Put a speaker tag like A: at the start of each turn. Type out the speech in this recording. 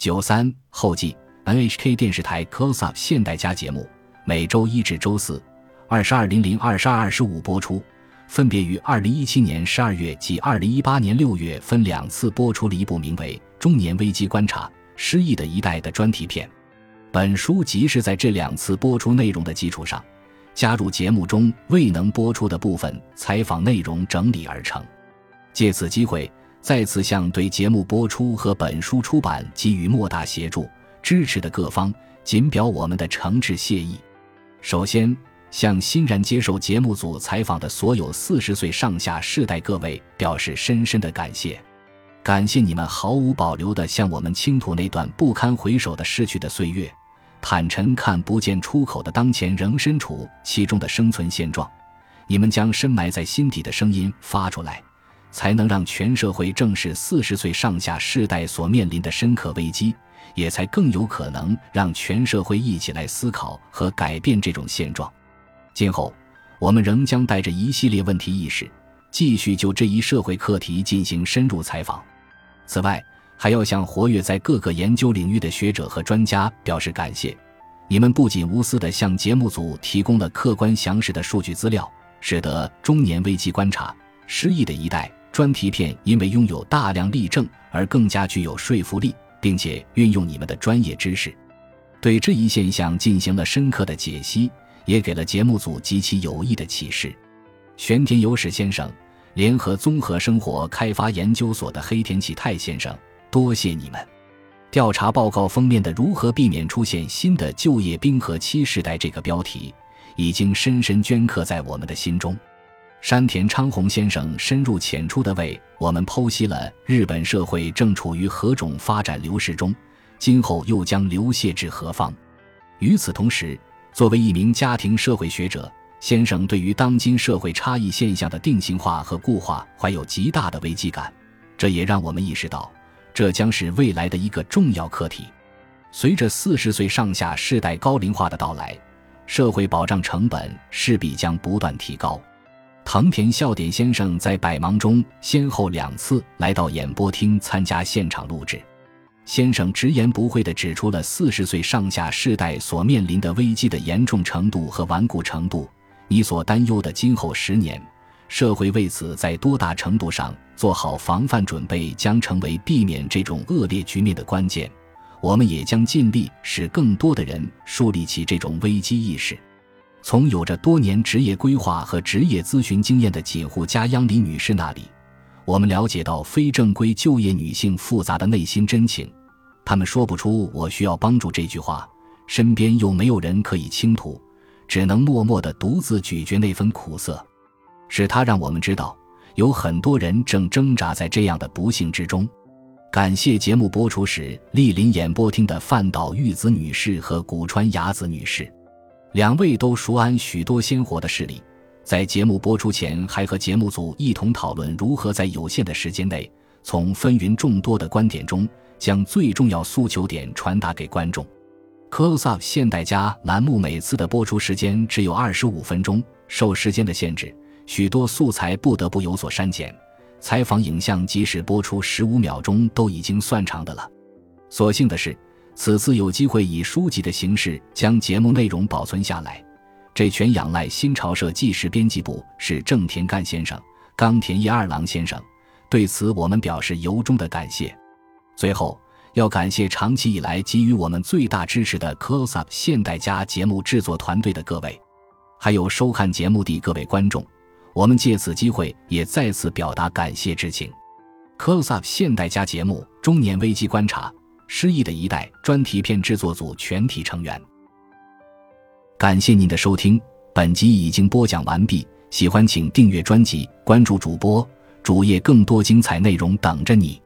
A: 九三后记 NHK 电视台 Close Up 现代家节目，每周一至周四二十二零零二十二二十五播出，分别于二零一七年十二月及二零一八年六月分两次播出了一部名为《中年危机观察：失忆的一代》的专题片。本书即是在这两次播出内容的基础上，加入节目中未能播出的部分采访内容整理而成。借此机会。再次向对节目播出和本书出版给予莫大协助支持的各方，谨表我们的诚挚谢意。首先，向欣然接受节目组采访的所有四十岁上下世代各位表示深深的感谢，感谢你们毫无保留地向我们倾吐那段不堪回首的逝去的岁月，坦诚看不见出口的当前仍身处其中的生存现状，你们将深埋在心底的声音发出来。才能让全社会正视四十岁上下世代所面临的深刻危机，也才更有可能让全社会一起来思考和改变这种现状。今后，我们仍将带着一系列问题意识，继续就这一社会课题进行深入采访。此外，还要向活跃在各个研究领域的学者和专家表示感谢。你们不仅无私地向节目组提供了客观详实的数据资料，使得中年危机观察失意的一代。专题片因为拥有大量例证而更加具有说服力，并且运用你们的专业知识，对这一现象进行了深刻的解析，也给了节目组极其有益的启示。玄田有史先生，联合综合生活开发研究所的黑田启泰先生，多谢你们。调查报告封面的“如何避免出现新的就业冰河期时代”这个标题，已经深深镌刻在我们的心中。山田昌宏先生深入浅出地为我们剖析了日本社会正处于何种发展流逝中，今后又将流泻至何方。与此同时，作为一名家庭社会学者，先生对于当今社会差异现象的定型化和固化怀有极大的危机感。这也让我们意识到，这将是未来的一个重要课题。随着四十岁上下世代高龄化的到来，社会保障成本势必将不断提高。藤田笑点先生在百忙中先后两次来到演播厅参加现场录制。先生直言不讳地指出了四十岁上下世代所面临的危机的严重程度和顽固程度。你所担忧的今后十年，社会为此在多大程度上做好防范准备，将成为避免这种恶劣局面的关键。我们也将尽力使更多的人树立起这种危机意识。从有着多年职业规划和职业咨询经验的锦户家央里女士那里，我们了解到非正规就业女性复杂的内心真情。她们说不出“我需要帮助”这句话，身边又没有人可以倾吐，只能默默地独自咀嚼那份苦涩。是她让我们知道，有很多人正挣扎在这样的不幸之中。感谢节目播出时莅临演播厅的范岛玉子女士和古川雅子女士。两位都熟谙许多鲜活的事例，在节目播出前还和节目组一同讨论如何在有限的时间内，从纷纭众多的观点中将最重要诉求点传达给观众。Close Up 现代家栏目每次的播出时间只有二十五分钟，受时间的限制，许多素材不得不有所删减。采访影像即使播出十五秒钟都已经算长的了。所幸的是。此次有机会以书籍的形式将节目内容保存下来，这全仰赖新潮社纪实编辑部是正田干先生、冈田一二郎先生，对此我们表示由衷的感谢。最后，要感谢长期以来给予我们最大支持的 Close Up 现代家节目制作团队的各位，还有收看节目的各位观众，我们借此机会也再次表达感谢之情。Close Up 现代家节目中年危机观察。失忆的一代专题片制作组全体成员，感谢您的收听，本集已经播讲完毕。喜欢请订阅专辑，关注主播主页，更多精彩内容等着你。